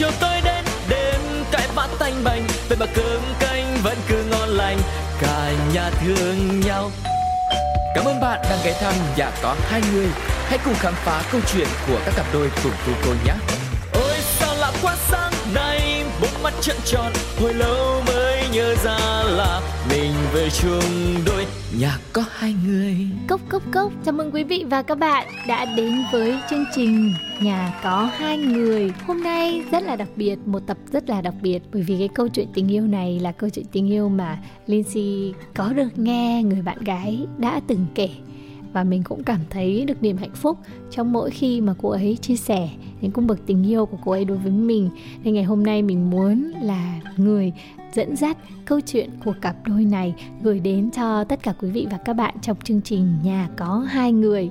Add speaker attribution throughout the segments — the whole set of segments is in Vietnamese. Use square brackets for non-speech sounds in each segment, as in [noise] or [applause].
Speaker 1: chiều tối đến đêm cãi vã tanh bành vậy mà cơm canh vẫn cứ ngon lành cả nhà thương nhau Cảm ơn bạn đang ghé thăm nhà có hai người. Hãy cùng khám phá câu chuyện của các cặp đôi cùng cô cô nhé. Ôi sao lạ quá sáng nay, bốn mắt trợn tròn, hồi lâu mới nhớ ra là mình về chung đôi nhà có hai người.
Speaker 2: Cốc cốc cốc, chào mừng quý vị và các bạn đã đến với chương trình Nhà có hai người. Hôm nay rất là đặc biệt, một tập rất là đặc biệt bởi vì cái câu chuyện tình yêu này là câu chuyện tình yêu mà Lindsay có được nghe người bạn gái đã từng kể và mình cũng cảm thấy được niềm hạnh phúc trong mỗi khi mà cô ấy chia sẻ những cung bậc tình yêu của cô ấy đối với mình. Nên ngày hôm nay mình muốn là người dẫn dắt câu chuyện của cặp đôi này gửi đến cho tất cả quý vị và các bạn trong chương trình nhà có hai người.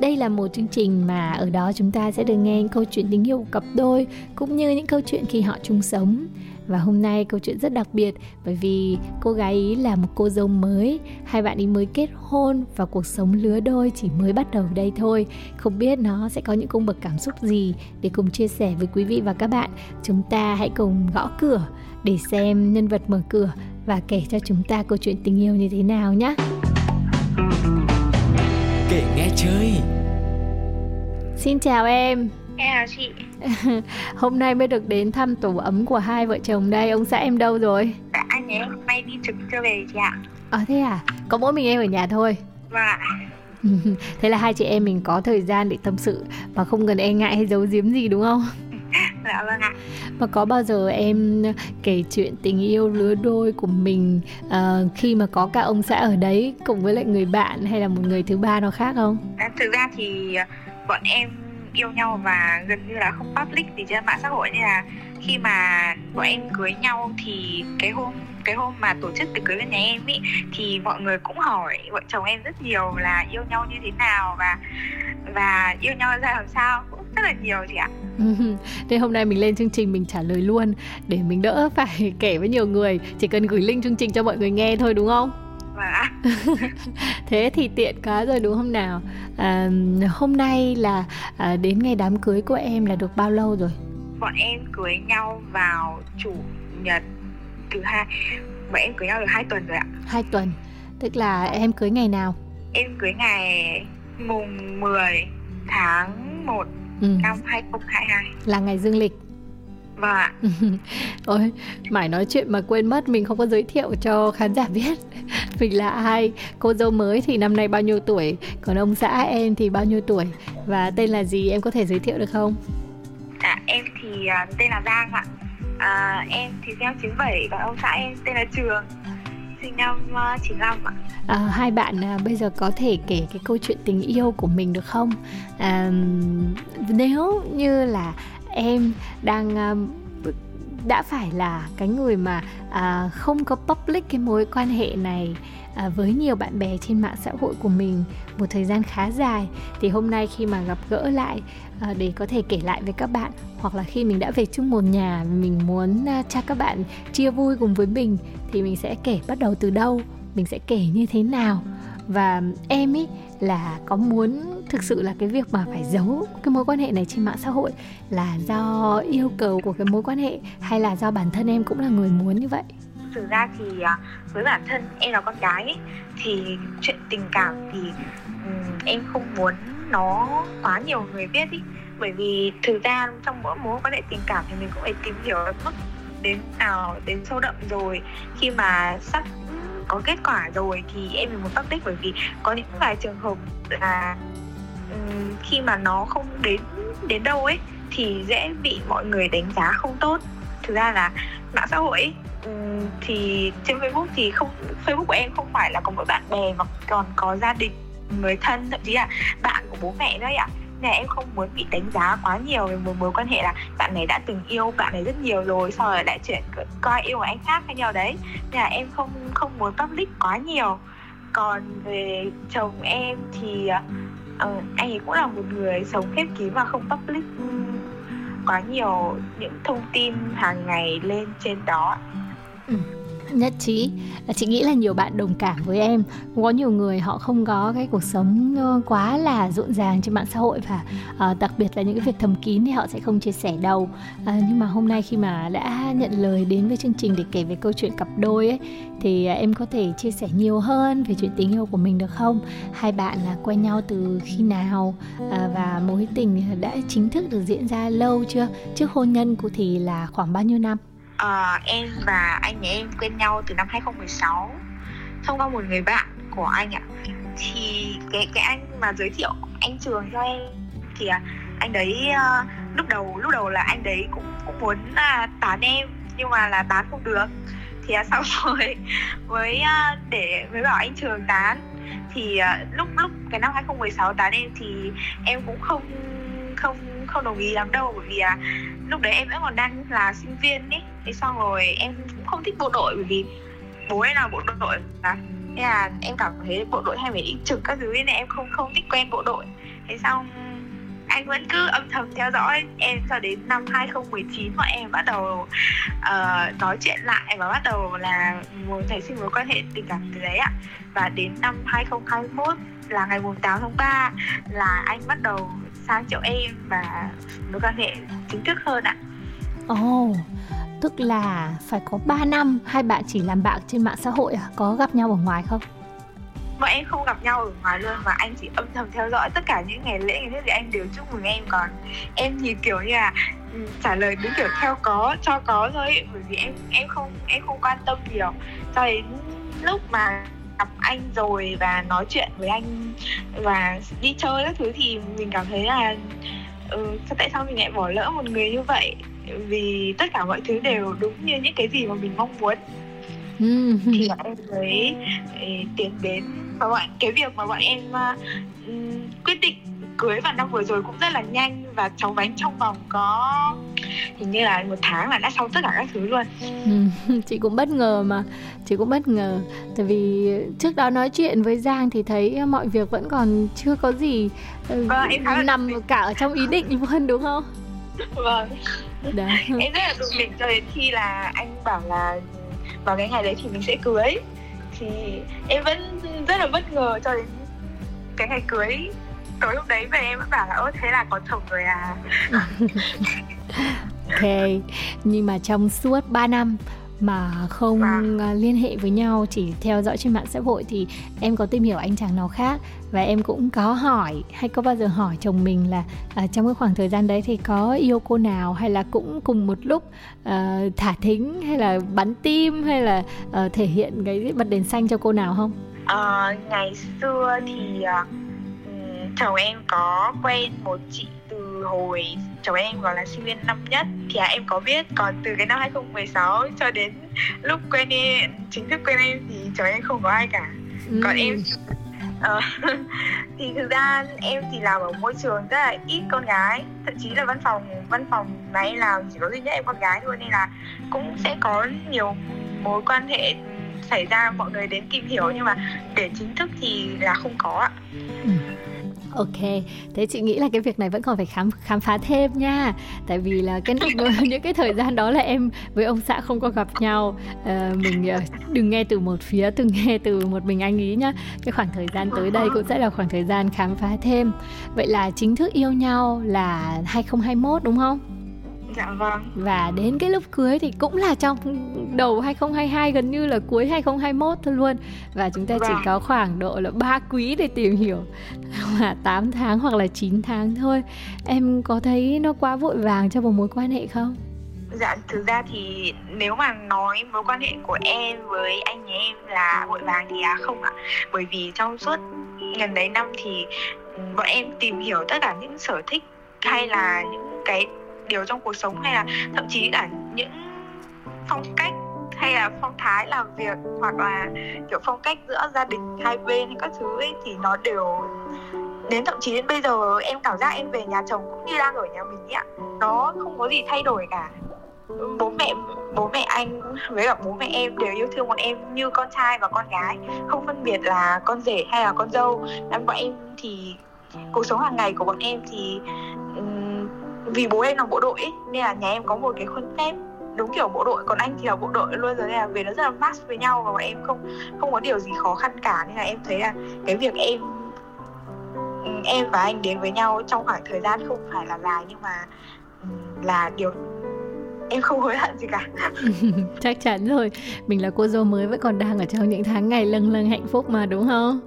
Speaker 2: Đây là một chương trình mà ở đó chúng ta sẽ được nghe những câu chuyện tình yêu của cặp đôi, cũng như những câu chuyện khi họ chung sống và hôm nay câu chuyện rất đặc biệt bởi vì cô gái ý là một cô dâu mới. Hai bạn ý mới kết hôn và cuộc sống lứa đôi chỉ mới bắt đầu đây thôi. Không biết nó sẽ có những cung bậc cảm xúc gì để cùng chia sẻ với quý vị và các bạn. Chúng ta hãy cùng gõ cửa để xem nhân vật mở cửa và kể cho chúng ta câu chuyện tình yêu như thế nào nhé.
Speaker 1: Kể nghe chơi.
Speaker 2: Xin chào em.
Speaker 3: Em chào chị [laughs]
Speaker 2: Hôm nay mới được đến thăm tổ ấm của hai vợ chồng đây Ông xã em đâu rồi?
Speaker 3: Dạ anh ấy may đi trực chưa về chị ạ
Speaker 2: Ờ thế à? Có mỗi mình em ở nhà thôi
Speaker 3: Vâng [laughs]
Speaker 2: Thế là hai chị em mình có thời gian để tâm sự Mà không cần e ngại hay giấu giếm gì đúng không? [laughs]
Speaker 3: Dạ vâng ạ
Speaker 2: Mà có bao giờ em kể chuyện tình yêu lứa đôi của mình uh, Khi mà có cả ông xã ở đấy Cùng với lại người bạn hay là một người thứ ba nào khác không?
Speaker 3: à, Thực ra thì bọn em yêu nhau và gần như là không public gì trên mạng xã hội. Nên là khi mà bọn em cưới nhau thì cái hôm cái hôm mà tổ chức tiệc cưới bên nhà em ý, thì mọi người cũng hỏi vợ chồng em rất nhiều là yêu nhau như thế nào và và yêu nhau ra làm sao, cũng rất là nhiều chị ạ. [laughs]
Speaker 2: Thế hôm nay mình lên chương trình, mình trả lời luôn Để mình đỡ phải [laughs] kể với nhiều người. Chỉ cần gửi link chương trình cho mọi người nghe thôi, đúng không?
Speaker 3: Vâng ạ. [laughs]
Speaker 2: Thế thì tiện quá rồi đúng không nào? À, Hôm nay là à, đến ngày đám cưới của em là được bao lâu rồi?
Speaker 3: Bọn em cưới nhau vào chủ nhật thứ hai. Bọn em cưới nhau được hai tuần rồi ạ.
Speaker 2: Hai tuần. Tức là em cưới ngày nào?
Speaker 3: Em cưới ngày mùng 10 tháng 1 ừ. năm 2022
Speaker 2: Là ngày dương lịch
Speaker 3: Vâng ạ. [laughs]
Speaker 2: Ôi, mãi nói chuyện mà quên mất mình không có giới thiệu cho khán giả biết. [laughs] Mình là ai Cô dâu mới thì năm nay bao nhiêu tuổi Còn ông xã em thì bao nhiêu tuổi Và tên là gì em có thể giới thiệu được không?
Speaker 3: Dạ em thì uh, tên là Giang ạ. À, Em thì sinh năm 97 Còn ông xã em tên là Trường. Sinh năm uh, 95 ạ.
Speaker 2: À, Hai bạn à, bây giờ có thể kể cái câu chuyện tình yêu của mình được không? À, Nếu như là em đang ờ, đã phải là cái người mà à, không có public cái mối quan hệ này à, với nhiều bạn bè trên mạng xã hội của mình một thời gian khá dài. Thì hôm nay khi mà gặp gỡ lại à, để có thể kể lại với các bạn hoặc là khi mình đã về chung một nhà mình muốn à, cho các bạn chia vui cùng với mình thì mình sẽ kể bắt đầu từ đâu mình sẽ kể như thế nào. Và em ý là có muốn thực sự là cái việc mà phải giấu cái mối quan hệ này trên mạng xã hội là do yêu cầu của cái mối quan hệ hay là do bản thân em cũng là người muốn như vậy?
Speaker 3: Thực ra thì à, với bản thân em là con gái ấy, thì chuyện tình cảm thì um, em không muốn nó quá nhiều người biết ý. Bởi vì thực ra trong mỗi mối quan hệ tình cảm thì mình cũng phải tìm hiểu mức đến nào đến sâu đậm rồi. Khi mà sắp có kết quả rồi thì em mình muốn public bởi vì có những vài trường hợp là Ừ, khi mà nó không đến đến đâu ấy thì dễ bị mọi người đánh giá không tốt. Thực ra là mạng xã hội ấy, ừ, thì trên Facebook thì không Facebook của em không phải là có mỗi bạn bè mà còn có gia đình người thân thậm chí là bạn của bố mẹ nữa ạ. Nên là em không muốn bị đánh giá quá nhiều về một mối quan hệ là bạn này đã từng yêu bạn này rất nhiều rồi sau rồi lại chuyển coi yêu của anh khác hay nhau đấy. Nên là em không không muốn public quá nhiều. Còn về chồng em thì à, uh, anh ấy cũng là một người sống khép kín và không public. Quá nhiều những thông tin hàng ngày lên trên đó.
Speaker 2: Ừ nhất trí. Chị nghĩ là nhiều bạn đồng cảm với em. Có nhiều người họ không có cái cuộc sống ờ, quá là rộn ràng trên mạng xã hội và uh, đặc biệt là những cái việc thầm kín thì họ sẽ không chia sẻ đâu. Uh, nhưng mà hôm nay khi mà đã nhận lời đến với chương trình để kể về câu chuyện cặp đôi ấy thì uh, em có thể chia sẻ nhiều hơn về chuyện tình yêu của mình được không? Hai bạn là quen nhau từ khi nào? Uh, và mối tình đã chính thức được diễn ra lâu chưa? Trước hôn nhân của thì là khoảng bao nhiêu năm?
Speaker 3: Uh, em và anh nhà em quen nhau từ năm 2016 thông qua một người bạn của anh ạ. Thì cái cái anh mà giới thiệu anh trường cho em thì à, anh đấy uh, lúc đầu lúc đầu là anh đấy cũng cũng muốn uh, tán em nhưng mà là tán không được. Thì uh, [laughs] sau rồi với uh, để mới bảo anh trường tán. Thì uh, lúc lúc cái năm 2016 tán em thì em cũng không không không đồng ý lắm đâu bởi vì uh, lúc đấy em vẫn còn đang là sinh viên ấy thế xong rồi em cũng không thích bộ đội bởi vì bố em là bộ đội mà. Thế là em cảm thấy bộ đội hay phải đi trực các thứ nên em không không thích quen bộ đội. Thế xong anh vẫn cứ âm thầm theo dõi em cho đến năm 2019 bọn em bắt đầu uh, nói chuyện lại và bắt đầu là muốn nảy sinh mối quan hệ tình cảm từ đấy ạ. Và đến năm 2021 là ngày 8 tháng 3 là anh bắt đầu sang chỗ em và mối quan hệ chính thức hơn ạ.
Speaker 2: Ồ, oh, tức là phải có 3 năm hai bạn chỉ làm bạn trên mạng xã hội à? Có gặp nhau ở ngoài không?
Speaker 3: Bọn em không gặp nhau ở ngoài luôn mà anh chỉ âm thầm theo dõi tất cả những ngày lễ ngày Tết thì anh đều chúc mừng em còn em thì kiểu như là ừ, trả lời đúng kiểu theo có cho có thôi bởi vì em em không em không quan tâm nhiều cho đến lúc mà gặp anh rồi và nói chuyện với anh và đi chơi các thứ thì mình cảm thấy là ừ, tại sao mình lại bỏ lỡ một người như vậy vì tất cả mọi thứ đều đúng như những cái gì mà mình mong muốn. Ừ. thì bọn em mới ừ, tiến đến và bọn cái việc mà bọn em uh, quyết định cưới vào năm vừa rồi cũng rất là nhanh và cháu bánh trong vòng có hình như là một tháng là đã xong tất cả các thứ luôn.
Speaker 2: Ừ, [laughs] chị cũng bất ngờ mà chị cũng bất ngờ. Tại vì trước đó nói chuyện với giang thì thấy mọi việc vẫn còn chưa có gì vâng, nằm cả ở trong ý định luôn đúng không? [laughs]
Speaker 3: Vâng Đấy. [laughs] em rất là tự mình cho đến khi là anh bảo là vào cái ngày đấy thì mình sẽ cưới. Thì em vẫn rất là bất ngờ cho đến cái ngày cưới tối lúc đấy về em vẫn bảo là ơ thế là có chồng rồi à? [laughs]
Speaker 2: Ok. Nhưng mà trong suốt 3 năm mà không à. liên hệ với nhau chỉ theo dõi trên mạng xã hội thì em có tìm hiểu anh chàng nào khác và em cũng có hỏi hay có bao giờ hỏi chồng mình là uh, trong cái khoảng thời gian đấy thì có yêu cô nào hay là cũng cùng một lúc uh, thả thính hay là bắn tim hay là uh, thể hiện cái bật đèn xanh cho cô nào không?
Speaker 3: Uh, ngày xưa thì uh, chồng em có quen một chị hồi chồng em gọi là sinh viên năm nhất thì à, em có biết còn từ cái năm 2016 cho đến lúc quen em chính thức quen em thì chồng em không có ai cả ừ. còn em uh, [laughs] thì thực ra em thì làm ở môi trường rất là ít con gái thậm chí là văn phòng văn phòng này làm chỉ có duy nhất em con gái thôi nên là cũng sẽ có nhiều mối quan hệ xảy ra mọi người đến tìm hiểu nhưng mà để chính thức thì là không có ạ ừ.
Speaker 2: Ok, thế chị nghĩ là cái việc này vẫn còn phải khám khám phá thêm nha. Tại vì là cái lúc [laughs] [laughs] những cái thời gian đó là em với ông xã không có gặp nhau. À, mình ờ, đừng nghe từ một phía, đừng nghe từ một mình anh ý nhá. Cái khoảng thời gian tới đây cũng sẽ là khoảng thời gian khám phá thêm. Vậy là chính thức yêu nhau là 2021 đúng không?
Speaker 3: Dạ vâng.
Speaker 2: Và đến cái lúc cưới thì cũng là trong đầu 2022 gần như là cuối 2021 thôi luôn. Và chúng ta vâng. chỉ có khoảng độ là 3 quý để tìm hiểu [laughs] mà 8 tháng hoặc là 9 tháng thôi. Em có thấy nó quá vội vàng cho một mối quan hệ không?
Speaker 3: Dạ thực ra thì nếu mà nói mối quan hệ của em với anh nhà em là vội vàng thì à không ạ. Bởi vì trong suốt gần đấy năm thì bọn em tìm hiểu tất cả những sở thích hay là những cái điều trong cuộc sống hay là thậm chí cả những phong cách hay là phong thái làm việc hoặc là kiểu phong cách giữa gia đình hai bên hay các thứ ấy thì nó đều đến thậm chí đến bây giờ em cảm giác em về nhà chồng cũng như đang ở nhà mình ấy ạ. Nó không có gì thay đổi cả. Bố mẹ bố mẹ anh với cả bố mẹ em đều yêu thương bọn em như con trai và con gái. Không phân biệt là con rể hay là con dâu. Nên bọn em thì cuộc sống hàng ngày của bọn em thì vì bố em làm bộ đội ấy, nên là nhà em có một cái khuôn phép đúng kiểu bộ đội. Còn anh thì là bộ đội luôn rồi nên là về nó rất là match với nhau và bọn em không không có điều gì khó khăn cả. Nên là em thấy là cái việc em em và anh đến với nhau trong khoảng thời gian không phải là dài nhưng mà là điều em không hối hận gì cả. [laughs]
Speaker 2: Chắc chắn rồi. Mình là cô dâu mới vẫn còn đang ở trong những tháng ngày lâng lâng hạnh phúc mà đúng không?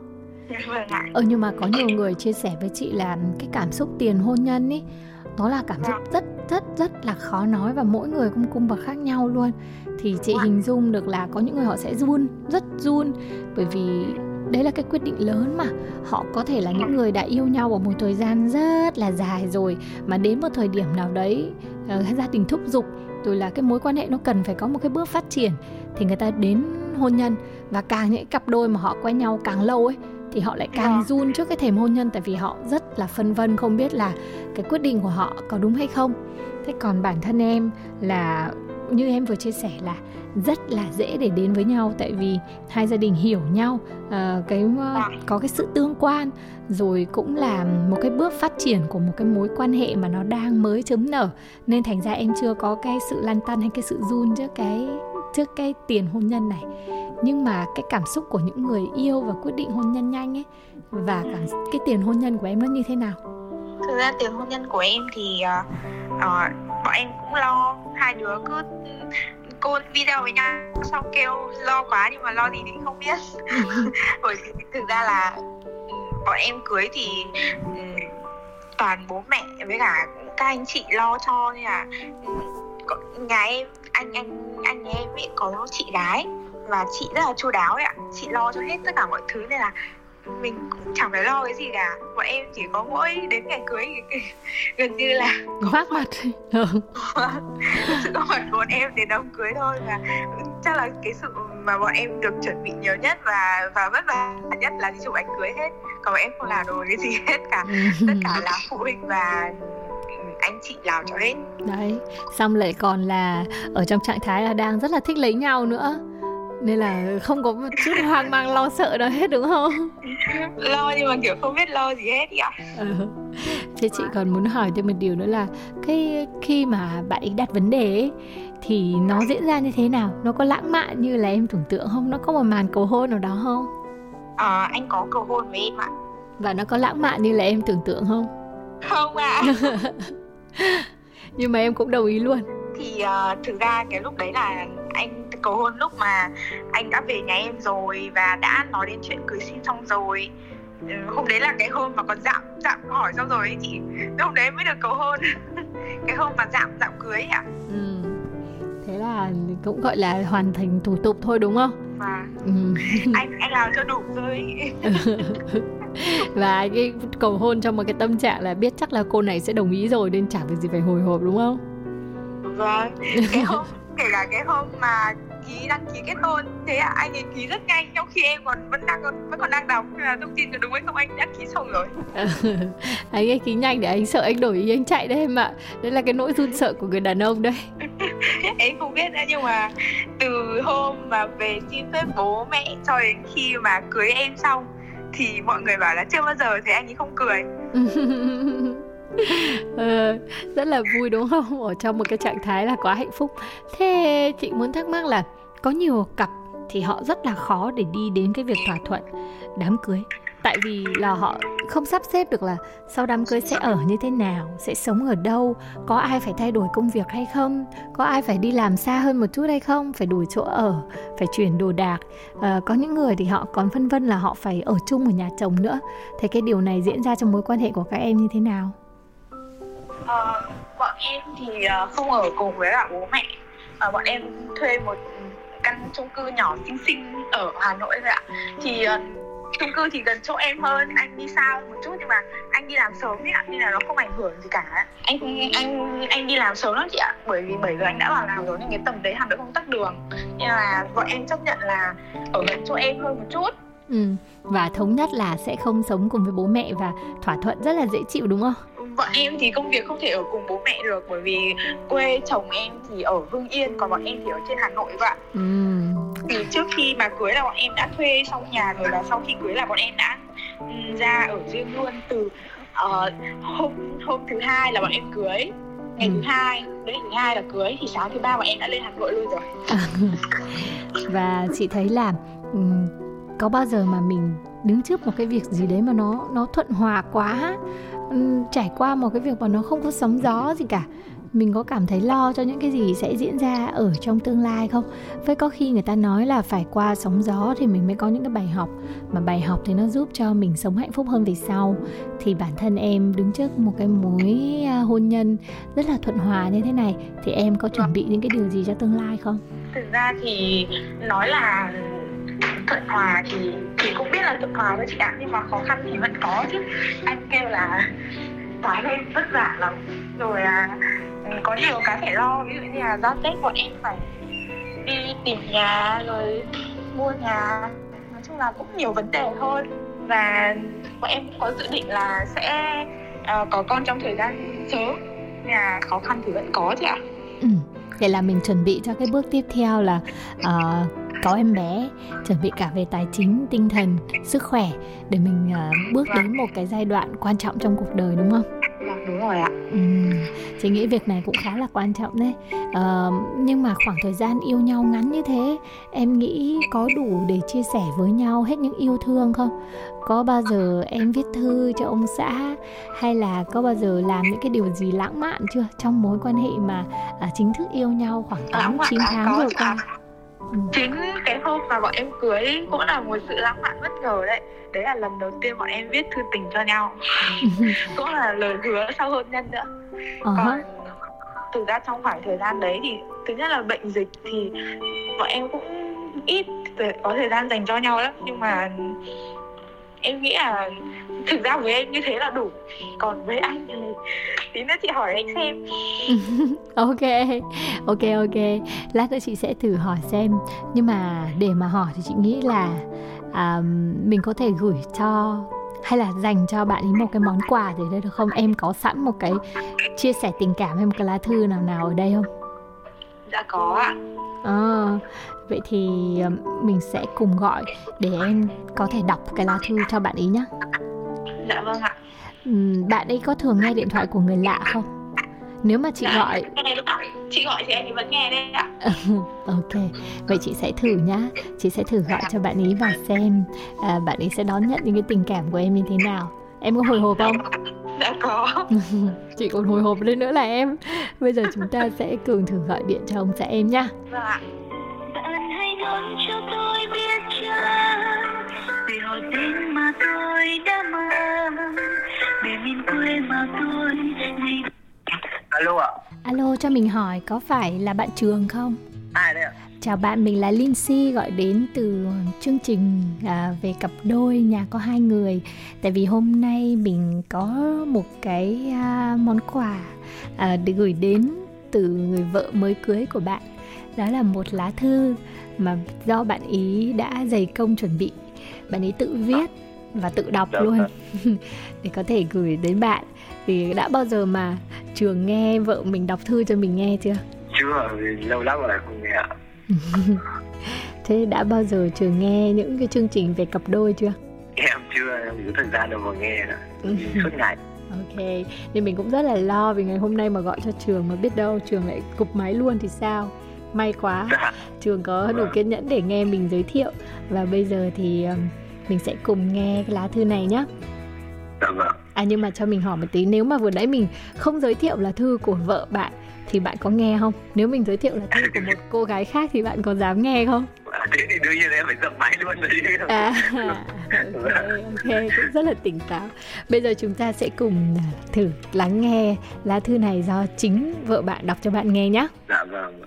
Speaker 2: [laughs] Ờ nhưng mà có nhiều người chia sẻ với chị là cái cảm xúc tiền hôn nhân ý nó là cảm xúc rất rất rất là khó nói và mỗi người cũng cung bậc khác nhau luôn. Thì chị hình dung được là có những người họ sẽ run rất run. Bởi vì đấy là cái quyết định lớn mà. Họ có thể là những người đã yêu nhau ở một thời gian rất là dài rồi mà đến một thời điểm nào đấy ờ, gia đình thúc giục rồi là cái mối quan hệ nó cần phải có một cái bước phát triển thì người ta đến hôn nhân. Và càng những cặp đôi mà họ quen nhau càng lâu ấy thì họ lại càng
Speaker 3: Vâng.
Speaker 2: run trước cái thềm hôn nhân tại vì họ rất là phân vân không biết là cái quyết định của họ có đúng hay không. Thế còn bản thân em là như em vừa chia sẻ là rất là dễ để đến với nhau tại vì hai gia đình hiểu nhau ờ, cái ờ, có cái sự tương quan rồi cũng là một cái bước phát triển của một cái mối quan hệ mà nó đang mới chấm nở. Nên thành ra em chưa có cái sự lăn tăn hay cái sự run trước cái trước cái tiền hôn nhân này nhưng mà cái cảm xúc của những người yêu và quyết định hôn nhân nhanh ấy và cảm cái tiền hôn nhân của em nó như thế nào?
Speaker 3: Thực ra tiền hôn nhân của em thì ờ, bọn em cũng lo. Hai đứa cứ cô video với nhau xong kêu lo quá nhưng mà lo gì thì không biết. [laughs] Bởi vì thực ra là ừ, bọn em cưới thì ừ, toàn bố mẹ với cả các anh chị lo cho nên là ừ, nhà em anh anh anh nhà em ấy có chị gái và chị rất là chu đáo ấy ạ. Chị lo cho hết tất cả mọi thứ nên là mình cũng chẳng phải lo cái gì cả. Bọn em chỉ có mỗi đến ngày cưới thì [laughs] gần như là
Speaker 2: vác mặt. [laughs] Ừ. [laughs]
Speaker 3: sự có mặt của bọn em đến đám cưới thôi và chắc là cái sự mà bọn em được chuẩn bị nhiều nhất và và vất vả nhất là đi chụp ảnh cưới hết. Còn bọn em không làm được cái gì hết cả. Tất cả là phụ huynh và ừ, anh chị làm cho hết.
Speaker 2: Đấy. Xong lại còn là ở trong trạng thái là đang rất là thích lấy nhau nữa nên là không có một chút hoang mang lo sợ đâu hết đúng không?
Speaker 3: Lo nhưng mà kiểu không biết lo gì hết ý ạ
Speaker 2: ừ. thế chị còn muốn hỏi thêm một điều nữa là cái khi mà bạn ấy đặt vấn đề ấy, thì nó diễn ra như thế nào? Nó có lãng mạn như là em tưởng tượng không? Nó có một màn cầu hôn nào đó không?
Speaker 3: Ờ, anh có cầu hôn với em ạ.
Speaker 2: Và nó có lãng mạn như là em tưởng tượng không?
Speaker 3: Không ạ. [laughs]
Speaker 2: Nhưng mà em cũng đồng ý luôn.
Speaker 3: Thì ờ, thực ra cái lúc đấy là anh cầu hôn lúc mà anh đã về nhà em rồi và đã nói đến chuyện cưới xin xong rồi. Ừ, hôm đấy là cái hôm mà còn dạm dạm hỏi xong rồi ấy chị. Hôm đấy mới được cầu hôn. [laughs] Cái hôm mà dạm dạm cưới ạ.
Speaker 2: Ừ. thế là cũng gọi là hoàn thành thủ tục thôi đúng không?
Speaker 3: Và
Speaker 2: ừ. [laughs]
Speaker 3: anh anh làm cho đủ rồi. [laughs]
Speaker 2: Và cái cầu hôn trong một cái tâm trạng là biết chắc là cô này sẽ đồng ý rồi nên chả việc gì phải hồi hộp đúng không?
Speaker 3: Vâng. Cái hôm kể cả cái hôm mà ký đăng ký kết hôn. Thế à, anh ấy ký rất nhanh trong khi em còn vẫn đang còn vẫn còn đang đọc. Là thông tin có đúng hay không? Anh đã ký xong rồi. [laughs]
Speaker 2: Anh ấy ký nhanh để anh sợ anh đổi ý anh chạy đấy em ạ. Đấy là cái nỗi run sợ của người đàn ông đấy. [laughs]
Speaker 3: Em không biết nữa nhưng mà từ hôm mà về xin phép bố mẹ cho đến khi mà cưới em xong thì mọi người bảo là chưa bao giờ thấy anh ấy không cười. [laughs]
Speaker 2: Ờ, rất là vui đúng không? Ở trong một cái trạng thái là quá hạnh phúc. Thế chị muốn thắc mắc là có nhiều cặp thì họ rất là khó để đi đến cái việc thỏa thuận. Đám cưới tại vì là họ không sắp xếp được là sau đám cưới sẽ ở như thế nào sẽ sống ở đâu có ai phải thay đổi công việc hay không có ai phải đi làm xa hơn một chút hay không phải đổi chỗ ở phải chuyển đồ đạc. À, có những người thì họ còn phân vân là họ phải ở chung ở nhà chồng nữa. Thế cái điều này diễn ra trong mối quan hệ của các em như thế nào?
Speaker 3: À, bọn em thì ờ, không ở cùng với cả bố mẹ. À, bọn em thuê một căn chung cư nhỏ xinh xinh ở Hà Nội thôi ạ. Thì ờ, chung cư thì gần chỗ em hơn, anh đi xa một chút nhưng mà anh đi làm sớm ấy ạ, nên là nó không ảnh hưởng gì cả. Anh anh anh đi làm sớm lắm chị ạ, bởi vì bởi giờ anh đã vào làm rồi nên cái tầm đấy Hà Nội không tắc đường. Nên là bọn em chấp nhận là ở gần chỗ em hơn một chút.
Speaker 2: Ừ. và thống nhất là sẽ không sống cùng với bố mẹ và thỏa thuận rất là dễ chịu, đúng không?
Speaker 3: Bọn em thì công việc không thể ở cùng bố mẹ được bởi vì quê chồng em thì ở Hưng Yên còn bọn em thì ở trên Hà Nội vậy ạ
Speaker 2: ừ.
Speaker 3: thì trước khi mà cưới là bọn em đã thuê xong nhà rồi và sau khi cưới là bọn em đã ừm, ra ở riêng luôn từ ờ, hôm hôm thứ hai là bọn em cưới ngày thứ
Speaker 2: Ừ.
Speaker 3: hai đêm thứ hai là cưới thì sáng thứ ba bọn em đã lên hà nội luôn rồi [laughs]
Speaker 2: và chị thấy là um, có bao giờ mà mình đứng trước một cái việc gì đấy mà nó nó thuận hòa quá trải qua một cái việc mà nó không có sóng gió gì cả mình có cảm thấy lo cho những cái gì sẽ diễn ra ở trong tương lai không? Với có khi người ta nói là phải qua sóng gió thì mình mới có những cái bài học mà bài học thì nó giúp cho mình sống hạnh phúc hơn về sau. Thì bản thân em đứng trước một cái mối à, hôn nhân rất là thuận hòa như thế này thì em có chuẩn bị những cái điều gì cho tương lai không?
Speaker 3: Thực ra thì nói là thuận hòa thì thì cũng biết là thuận hòa với chị ạ nhưng mà khó khăn thì vẫn có chứ. Anh kêu là toán lên vất vả lắm. Rồi à, có nhiều cái phải lo ví dụ như là giao tết bọn em phải đi tìm nhà rồi mua nhà. Nói chung là cũng nhiều vấn đề hơn. Và bọn em cũng có dự định là sẽ uh, có con trong thời gian sớm. Nhà khó khăn thì vẫn có chứ ạ.
Speaker 2: Ừ. Vậy là mình chuẩn bị cho cái bước tiếp theo là uh, có em bé chuẩn bị cả về tài chính tinh thần sức khỏe để mình uh, bước đến một cái giai đoạn quan trọng trong cuộc đời đúng không
Speaker 3: Vâng, đúng rồi ạ. Ừ,
Speaker 2: chị nghĩ việc này cũng khá là quan trọng đấy. À, nhưng mà khoảng thời gian yêu nhau ngắn như thế, em nghĩ có đủ để chia sẻ với nhau hết những yêu thương không? Có bao giờ em viết thư cho ông xã hay là có bao giờ làm những cái điều gì lãng mạn chưa trong mối quan hệ mà à, chính thức yêu nhau khoảng 8 9 tháng vừa qua?
Speaker 3: Chính cái hôm mà bọn em cưới cũng là một sự lãng mạn bất ngờ đấy. Đấy là lần đầu tiên bọn em viết thư tình cho nhau. [laughs] Cũng là lời hứa sau hôn nhân nữa. Uh-huh. còn thực ra trong khoảng thời gian đấy thì thứ nhất là bệnh dịch thì bọn em cũng ít có thời gian dành cho nhau lắm. Nhưng mà em nghĩ là thực ra với em như thế là đủ. Còn với anh thì tí nữa chị hỏi anh xem. [laughs]
Speaker 2: Ok ok ok. Lát nữa chị sẽ thử hỏi xem. Nhưng mà để mà hỏi thì chị nghĩ là à, mình có thể gửi cho hay là dành cho bạn ấy một cái món quà gì đấy được không? Em có sẵn một cái chia sẻ tình cảm hay một cái lá thư nào nào ở đây không?
Speaker 3: Dạ có ạ.
Speaker 2: À, vậy thì mình sẽ cùng gọi để em có thể đọc cái lá thư cho bạn ý nhé
Speaker 3: dạ vâng ạ.
Speaker 2: Bạn ấy có thường nghe điện thoại của người lạ không? Nếu mà chị dạ, gọi
Speaker 3: chị gọi thì em vẫn nghe đấy ạ. [laughs]
Speaker 2: Ok vậy chị sẽ thử nhá. Chị sẽ thử gọi cho bạn ấy và xem à, bạn ấy sẽ đón nhận những cái tình cảm của em như thế nào. Em có hồi hộp không?
Speaker 3: Đã [laughs] có. [laughs]
Speaker 2: Chị còn hồi hộp lên nữa là em. Bây giờ chúng ta sẽ cùng thử gọi điện cho ông xã em nhá.
Speaker 3: Vâng ạ. Bạn hãy cho tôi biết chưa tên mà tôi đã mơ để miền quê mà tôi alo ạ
Speaker 2: alo cho mình hỏi có phải là bạn trường không
Speaker 3: ai đây ạ
Speaker 2: Chào bạn, mình là Lindsay gọi đến từ chương trình à, về cặp đôi nhà có hai người. Tại vì hôm nay mình có một cái à, món quà à, để gửi đến từ người vợ mới cưới của bạn. Đó là một lá thư mà do bạn ý đã dày công chuẩn bị. Bạn ý tự viết và tự đọc Được luôn. [laughs] để có thể gửi đến bạn. Thì đã bao giờ mà trường nghe vợ mình đọc thư cho mình nghe chưa?
Speaker 3: Chưa, lâu lắm rồi không nghe ạ. [laughs]
Speaker 2: Thế đã bao giờ trường nghe những cái chương trình về cặp đôi chưa?
Speaker 3: Em chưa em có thời gian đâu mà nghe nữa suốt ngày. [laughs]
Speaker 2: Ok nên mình cũng rất là lo vì ngày hôm nay mà gọi cho trường mà biết đâu trường lại cục máy luôn thì sao may quá dạ. trường có đủ vâng. kiên nhẫn để nghe mình giới thiệu. Và bây giờ thì mình sẽ cùng nghe cái lá thư này nhé
Speaker 3: dạ vâng.
Speaker 2: À nhưng mà cho mình hỏi một tí nếu mà vừa nãy mình không giới thiệu là thư của vợ bạn thì bạn có nghe không? Nếu mình giới thiệu là thư của một cô gái khác thì bạn có dám nghe không?
Speaker 3: À, thế thì đương nhiên em phải dập máy luôn rồi
Speaker 2: à [laughs] ok ok cũng rất là tỉnh táo. Bây giờ chúng ta sẽ cùng à, thử lắng nghe lá thư này do chính vợ bạn đọc cho bạn nghe nhé
Speaker 3: dạ vâng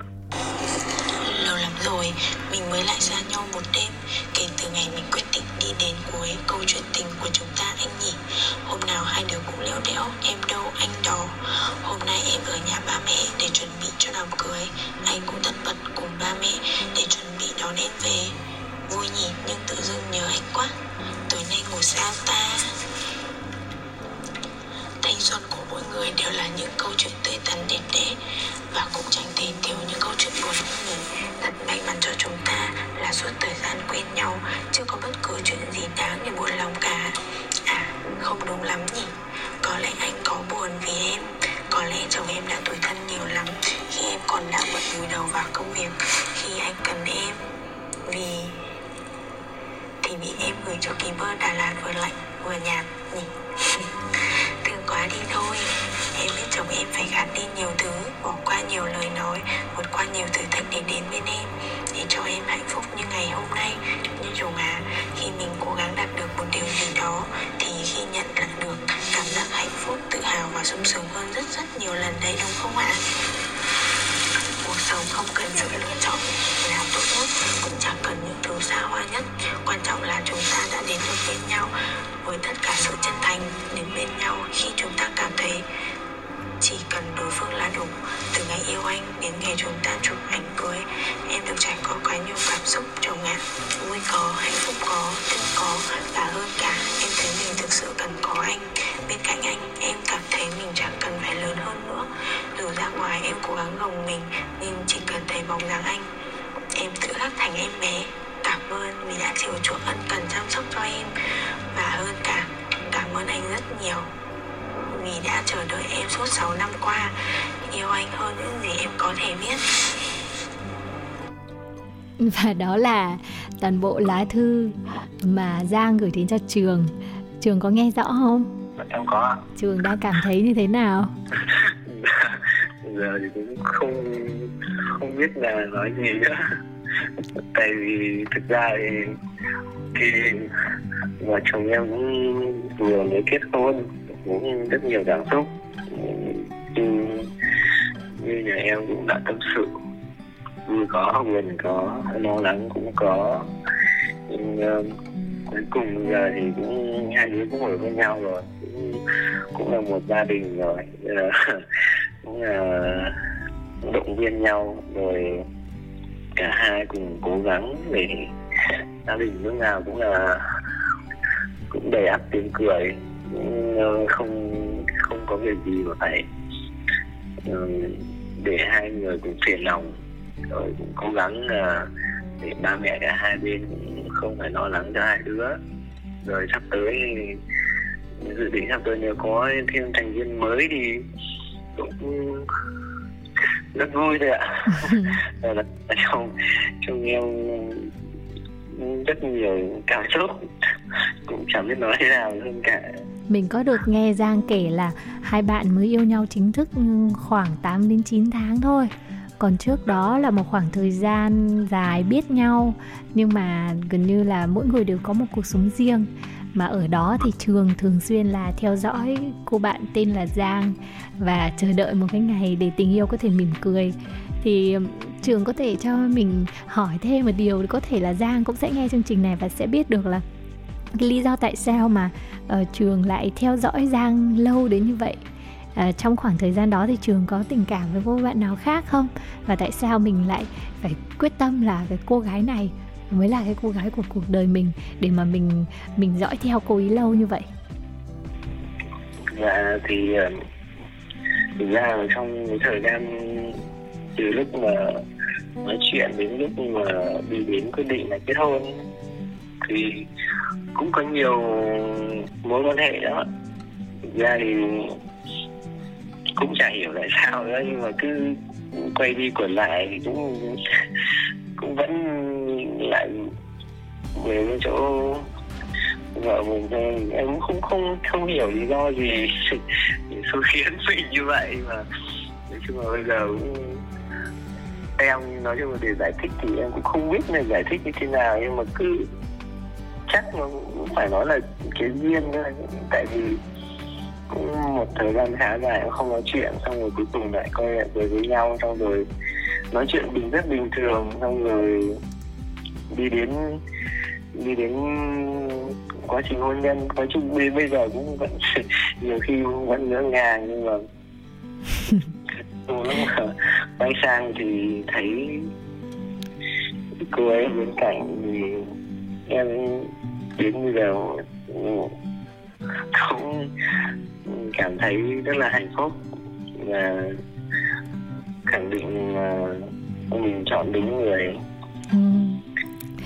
Speaker 4: lâu lắm rồi, mình mới lại ra nhau một đêm. Kể từ ngày mình quyết định đi đến cuối câu chuyện tình của chúng ta, anh nhỉ. Hôm nào hai đứa cũng lẽo đẽo, em đâu, anh đó. Hôm nay em ở nhà ba mẹ để chuẩn bị cho đám cưới. Anh cũng tất bật cùng ba mẹ để chuẩn bị đón em về. Vui nhỉ, nhưng tự dưng nhớ anh quá. Tối nay ngủ sao ta? Thanh của mỗi người đều là những câu chuyện tươi tắn đẹp đẽ và cũng chẳng thể thiếu những câu chuyện buồn người thật may mắn cho chúng ta là suốt thời gian quen nhau, chưa có bất cứ chuyện gì đáng để buồn lòng cả. À không đúng lắm nhỉ. Có lẽ anh có buồn vì em. Có lẽ chồng em đã tuổi thân nhiều lắm, khi em còn đã bật vùi đầu vào công việc, khi anh cần em vì, thì bị em gửi cho kỳ bơ Đà Lạt vừa lạnh, vừa nhạt nhỉ. [laughs] đi thôi. Em biết chồng em phải gạt đi nhiều thứ, bỏ qua nhiều lời nói, vượt qua nhiều thử thách để đến bên em. Để cho em hạnh phúc như ngày hôm nay. Như chồng à khi mình cố gắng đạt được một điều gì đó, thì khi nhận lại được cảm giác hạnh phúc, tự hào và sung sướng hơn rất rất nhiều lần đấy, đúng không ạ? Cuộc sống không cần sự lựa chọn. [laughs] và
Speaker 2: đó là toàn bộ lá thư mà Giang gửi đến cho trường. Trường có nghe rõ không?
Speaker 5: Em có
Speaker 2: trường đang cảm thấy như thế nào? [laughs]
Speaker 5: Giờ thì cũng không không biết là nói gì nữa. [laughs] Tại vì thực ra thì thì vợ chồng em cũng vừa mới kết hôn cũng rất nhiều cảm xúc. Như, như nhà em cũng đã tâm sự vui có buồn có lo lắng cũng có. Nhưng uh, cuối cùng giờ thì cũng hai đứa cũng ở với nhau rồi. Cũng, cũng là một gia đình rồi. Ờ, [laughs] cũng là động viên nhau rồi cả hai cùng cố gắng để gia đình lúc nào cũng là cũng đầy ắp tiếng cười. Ờ, không không có việc gì mà phải để hai người cùng phiền lòng rồi cũng cố gắng để ba mẹ cả hai bên không phải lo lắng cho hai đứa. Rồi sắp tới dự định sắp tới nếu có thêm thành viên mới thì cũng rất vui thôi ạ. Là trong trong em rất nhiều cảm xúc cũng chẳng biết nói thế nào hơn cả.
Speaker 2: Mình có được nghe Giang kể là hai bạn mới yêu nhau chính thức khoảng 8 đến 9 tháng thôi còn trước đó là một khoảng thời gian dài biết nhau nhưng mà gần như là mỗi người đều có một cuộc sống riêng. Mà ở đó thì trường thường xuyên là theo dõi cô bạn tên là Giang và chờ đợi một cái ngày để tình yêu có thể mỉm cười. Thì trường có thể cho mình hỏi thêm một điều có thể là Giang cũng sẽ nghe chương trình này và sẽ biết được là cái lý do tại sao mà uh, trường lại theo dõi Giang lâu đến như vậy à, trong khoảng thời gian đó thì trường có tình cảm với cô bạn nào khác không? Và tại sao mình lại phải quyết tâm là cái cô gái này mới là cái cô gái của cuộc đời mình để mà mình mình dõi theo cô ấy lâu như vậy?
Speaker 5: Dạ thì ờ, thực ra trong cái thời gian từ lúc mà nói chuyện đến lúc mà đi đến quyết định là kết hôn thì cũng có nhiều mối quan hệ đó. Thực ra thì cũng chả hiểu tại sao nữa, nhưng mà cứ quay đi quẩn lại thì cũng cũng vẫn lại về cái chỗ vợ mình thôi. Em cũng không không không hiểu lý do gì [laughs] số khiến [laughs] mình như vậy mà. Nói chung là bây giờ cũng em, nói chung là để giải thích thì em cũng không biết là giải thích như thế nào, nhưng mà cứ chắc nó cũng phải nói là cái duyên thôi. Tại vì cũng một thời gian khá dài cũng không nói chuyện xong rồi cuối cùng lại quay lại về với nhau xong rồi nói chuyện bình rất bình thường xong rồi đi đến đi đến quá trình hôn nhân. Nói chung đến bây giờ cũng vẫn [laughs] nhiều khi vẫn ngỡ ngàng nhưng mà [laughs] lúc mà quay sang thì thấy cô ấy bên cạnh thì em đến bây giờ cũng cảm thấy rất là hạnh phúc và khẳng định mình chọn đúng người ừ.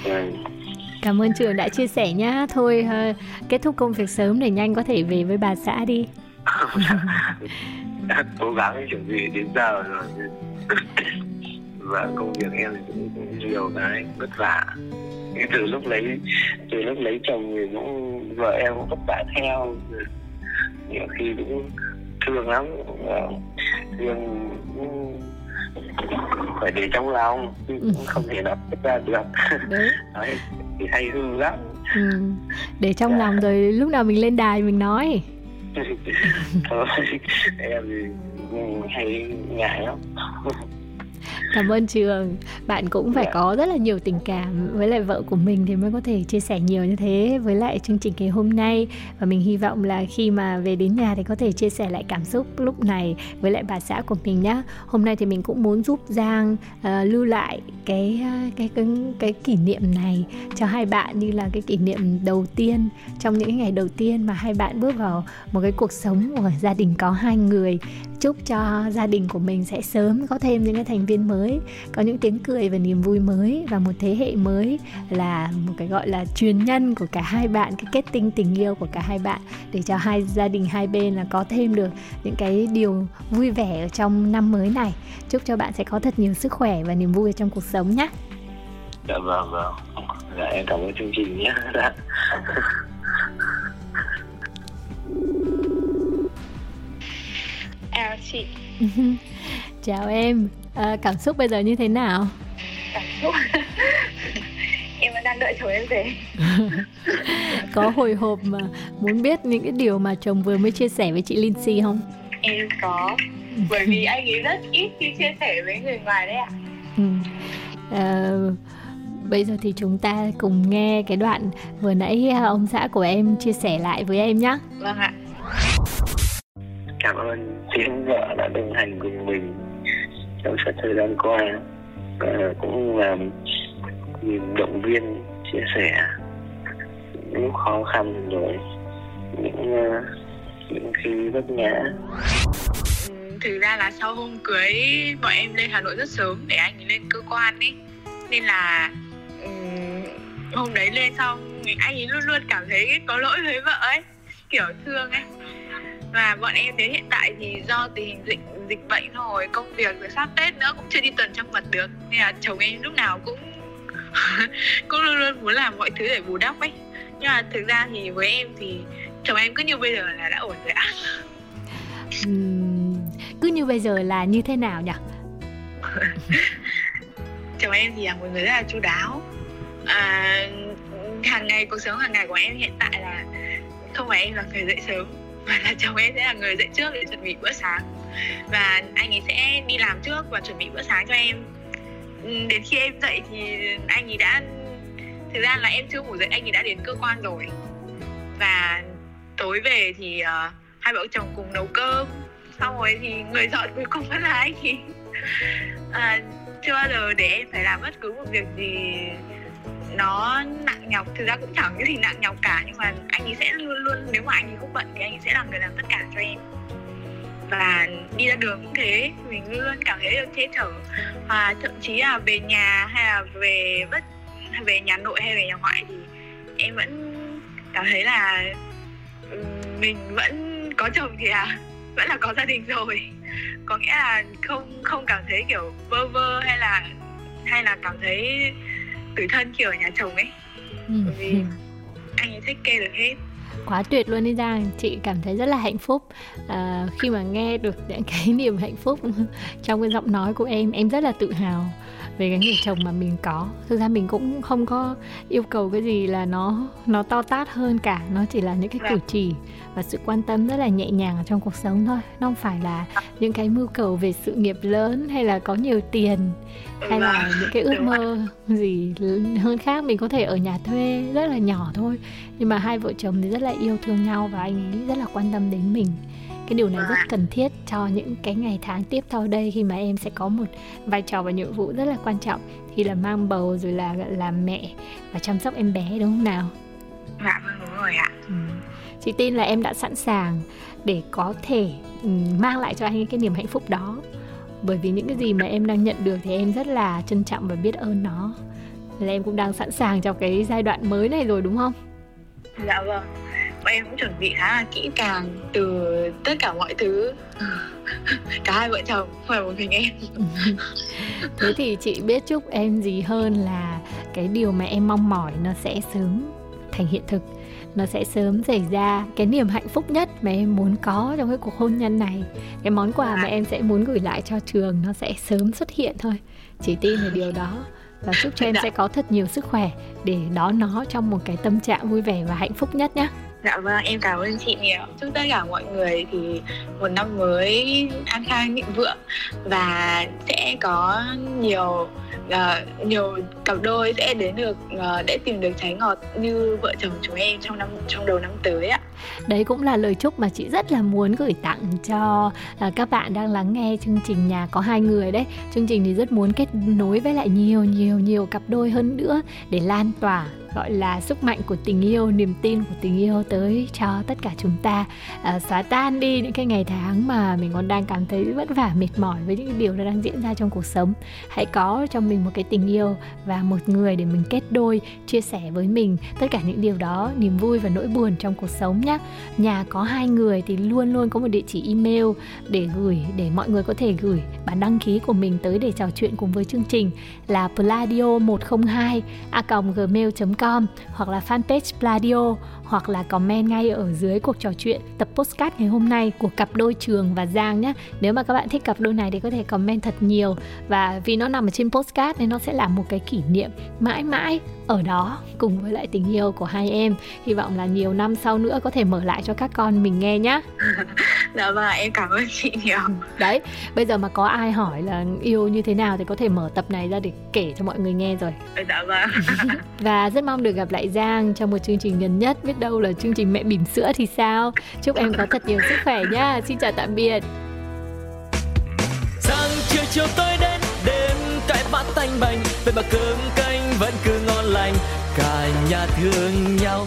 Speaker 2: và Cảm ơn trường đã chia sẻ nhá. Thôi uh, kết thúc công việc sớm để nhanh có thể về với bà xã đi. [laughs]
Speaker 5: đã cố gắng chuẩn bị đến giờ rồi. [coughs] và công việc em cũng nhiều cái vất vả từ lúc lấy từ lúc lấy chồng thì cũng vợ em cũng vất vả theo nhiều khi cũng thương lắm thương phải để trong lòng ừ. không thể nào ra được đấy. [laughs] đấy thì hay hư lắm ừ.
Speaker 2: để trong dạ. lòng rồi lúc nào mình lên đài mình nói [laughs]
Speaker 5: thôi em hay ngại lắm [laughs]
Speaker 2: cảm ơn trường bạn cũng phải yeah. Dạ. có rất là nhiều tình cảm với lại vợ của mình thì mới có thể chia sẻ nhiều như thế với lại chương trình ngày hôm nay và mình hy vọng là khi mà về đến nhà thì có thể chia sẻ lại cảm xúc lúc này với lại bà xã của mình nhé hôm nay thì mình cũng muốn giúp giang uh, lưu lại cái, cái cái cái kỷ niệm này cho hai bạn như là cái kỷ niệm đầu tiên trong những ngày đầu tiên mà hai bạn bước vào một cái cuộc sống của gia đình có hai người chúc cho gia đình của mình sẽ sớm có thêm những cái thành viên mới, có những tiếng cười và niềm vui mới và một thế hệ mới là một cái gọi là truyền nhân của cả hai bạn, cái kết tinh tình yêu của cả hai bạn để cho hai gia đình hai bên là có thêm được những cái điều vui vẻ ở trong năm mới này. Chúc cho bạn sẽ có thật nhiều sức khỏe và niềm vui trong cuộc sống nhé.
Speaker 5: Dạ vâng vâng. Dạ em cảm ơn chương trình nhé. [laughs]
Speaker 3: chị. [laughs]
Speaker 2: Chào em. À, cảm xúc bây giờ như thế nào?
Speaker 3: Cảm xúc. [laughs] Em vẫn đang đợi chồng em về. [laughs]
Speaker 2: Có hồi hộp mà muốn biết những cái điều mà chồng vừa mới chia sẻ với chị Lindsay không?
Speaker 3: Em có. Bởi vì anh ấy rất ít khi chia sẻ với người ngoài đấy ạ. Ừ.
Speaker 2: à, bây giờ thì chúng ta cùng nghe cái đoạn vừa nãy ông xã của em chia sẻ lại với em nhé
Speaker 3: vâng ạ
Speaker 5: cảm ơn tiếng vợ đã đồng hành cùng mình trong suốt thời gian qua. Và cũng là um, động viên chia sẻ những khó khăn rồi những uh, những khi vất ngã.
Speaker 3: Thực ra là sau hôm cưới bọn em lên Hà Nội rất sớm để anh ấy lên cơ quan ấy nên là um, hôm đấy lên xong anh ấy luôn luôn cảm thấy có lỗi với vợ ấy kiểu thương ấy. Và bọn em đến hiện tại thì do tình hình dịch dịch bệnh thôi công việc rồi sắp tết nữa cũng chưa đi tuần trong mật được. Nên là chồng em lúc nào cũng [laughs] cũng luôn luôn muốn làm mọi thứ để bù đắp ấy. Nhưng mà thực ra thì với em thì chồng em cứ như bây giờ là đã ổn rồi ạ.
Speaker 2: Uhm, cứ như bây giờ là như thế nào nhỉ? [laughs]
Speaker 3: Chồng em thì là một người rất là chu đáo. À, hàng ngày cuộc sống hàng ngày của em hiện tại là không phải em là người dậy sớm [laughs] mà là chồng em sẽ là người dậy trước để chuẩn bị bữa sáng. Và anh ấy sẽ đi làm trước và chuẩn bị bữa sáng cho em. Ừ, đến khi em dậy thì anh ấy đã thực ra là em chưa ngủ dậy anh ấy đã đến cơ quan rồi. Và tối về thì uh, hai vợ chồng cùng nấu cơm. Xong rồi thì người dọn cuối cùng vẫn là anh ấy. Uh, [laughs] chưa bao giờ để em phải làm bất cứ một việc gì nó nặng nhọc. Thực ra cũng chẳng cái gì nặng nhọc cả, nhưng mà anh ấy sẽ luôn luôn, nếu mà anh ấy không bận thì anh ấy sẽ là người làm tất cả cho em. Và đi ra đường cũng thế, mình luôn cảm thấy được che chở. Và thậm chí là về nhà hay là về bất, về nhà nội hay về nhà ngoại thì em vẫn cảm thấy là mình vẫn có chồng thì à [laughs] vẫn là có gia đình rồi. Có nghĩa là không không cảm thấy kiểu vơ vơ hay là hay là cảm thấy tủi thân kiểu ở nhà chồng ấy. Ừ. bởi vì anh ấy thích kê được hết.
Speaker 2: Quá tuyệt luôn đi Giang. Chị cảm thấy rất là hạnh phúc. À, khi mà nghe được những cái niềm hạnh phúc [laughs] trong cái giọng nói của em em rất là tự hào về cái người chồng mà mình có. Thực ra mình cũng không có yêu cầu cái gì là nó nó to tát hơn cả. Nó chỉ là những cái cử chỉ và sự quan tâm rất là nhẹ nhàng ở trong cuộc sống thôi. Nó không phải là những cái mưu cầu về sự nghiệp lớn hay là có nhiều tiền hay là những cái ước mơ gì hơn khác. Mình có thể ở nhà thuê rất là nhỏ thôi nhưng mà hai vợ chồng thì rất là yêu thương nhau và anh ấy rất là quan tâm đến mình cái điều này rất cần thiết cho những cái ngày tháng tiếp theo đây khi mà em sẽ có một vai trò và nhiệm vụ rất là quan trọng. Thì là mang bầu rồi là làm mẹ và chăm sóc em bé đúng không nào?
Speaker 3: Dạ vâng đúng rồi ạ. Ừ.
Speaker 2: chị tin là em đã sẵn sàng để có thể ừ, mang lại cho anh cái niềm hạnh phúc đó. Bởi vì những cái gì mà em đang nhận được thì em rất là trân trọng và biết ơn nó. Là em cũng đang sẵn sàng cho cái giai đoạn mới này rồi đúng không?
Speaker 3: Dạ vâng bọn em cũng chuẩn bị khá là kỹ càng từ tất cả mọi thứ. [laughs] Cả hai vợ chồng không phải một mình em. [laughs]
Speaker 2: Thế thì chị biết chúc em gì hơn là cái điều mà em mong mỏi nó sẽ sớm thành hiện thực nó sẽ sớm xảy ra. Cái niềm hạnh phúc nhất mà em muốn có trong cái cuộc hôn nhân này cái món quà mà em sẽ muốn gửi lại cho trường nó sẽ sớm xuất hiện thôi. Chỉ tin về điều đó và chúc cho em sẽ có thật nhiều sức khỏe để đón nó trong một cái tâm trạng vui vẻ và hạnh phúc nhất nhé
Speaker 3: Dạ vâng, em cảm ơn chị nhiều. Chúc tất cả mọi người thì một năm mới an khang thịnh vượng và sẽ có nhiều uh, nhiều cặp đôi sẽ đến được uh, để tìm được trái ngọt như vợ chồng chúng em trong năm trong đầu năm tới ạ.
Speaker 2: Đấy cũng là lời chúc mà chị rất là muốn gửi tặng cho uh, các bạn đang lắng nghe chương trình nhà có hai người đấy. Chương trình thì rất muốn kết nối với lại nhiều nhiều nhiều cặp đôi hơn nữa để lan tỏa gọi là sức mạnh của tình yêu niềm tin của tình yêu tới cho tất cả chúng ta. À, xóa tan đi những cái ngày tháng mà mình còn đang cảm thấy vất vả mệt mỏi với những điều đang diễn ra trong cuộc sống. Hãy có cho mình một cái tình yêu và một người để mình kết đôi chia sẻ với mình tất cả những điều đó niềm vui và nỗi buồn trong cuộc sống nhé nhà có hai người thì luôn luôn có một địa chỉ email để gửi để mọi người có thể gửi bản đăng ký của mình tới để trò chuyện cùng với chương trình là pladio 102 a gmail.com com hoặc là fanpage Pladio hoặc là comment ngay ở dưới cuộc trò chuyện tập postcard ngày hôm nay của cặp đôi Trường và Giang nhé. Nếu mà các bạn thích cặp đôi này thì có thể comment thật nhiều và vì nó nằm ở trên postcard nên nó sẽ là một cái kỷ niệm mãi mãi ở đó cùng với lại tình yêu của hai em. Hy vọng là nhiều năm sau nữa có thể mở lại cho các con mình nghe nhé. [laughs]
Speaker 3: dạ vâng, em cảm ơn chị nhiều.
Speaker 2: Đấy, bây giờ mà có ai hỏi là yêu như thế nào thì có thể mở tập này ra để kể cho mọi người nghe rồi.
Speaker 3: Dạ vâng. [laughs]
Speaker 2: và rất mong được gặp lại Giang trong một chương trình gần nhất biết đâu là chương trình mẹ bỉm sữa thì sao? Chúc em có thật nhiều sức khỏe nhá. Xin chào tạm biệt.
Speaker 1: Giang chiều chiều tới đến đêm cái bát tanh bành. Vậy mà cơm canh vẫn cứ ngon lành. Cả nhà thương nhau.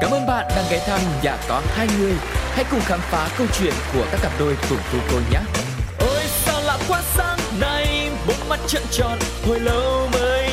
Speaker 1: Cảm ơn bạn đang ghé thăm nhà có hai người. Hãy cùng khám phá câu chuyện của các cặp đôi cùng cô cô nhé. Ôi sao lạ quá sáng nay Bốn mắt trợn tròn. Hồi lâu mới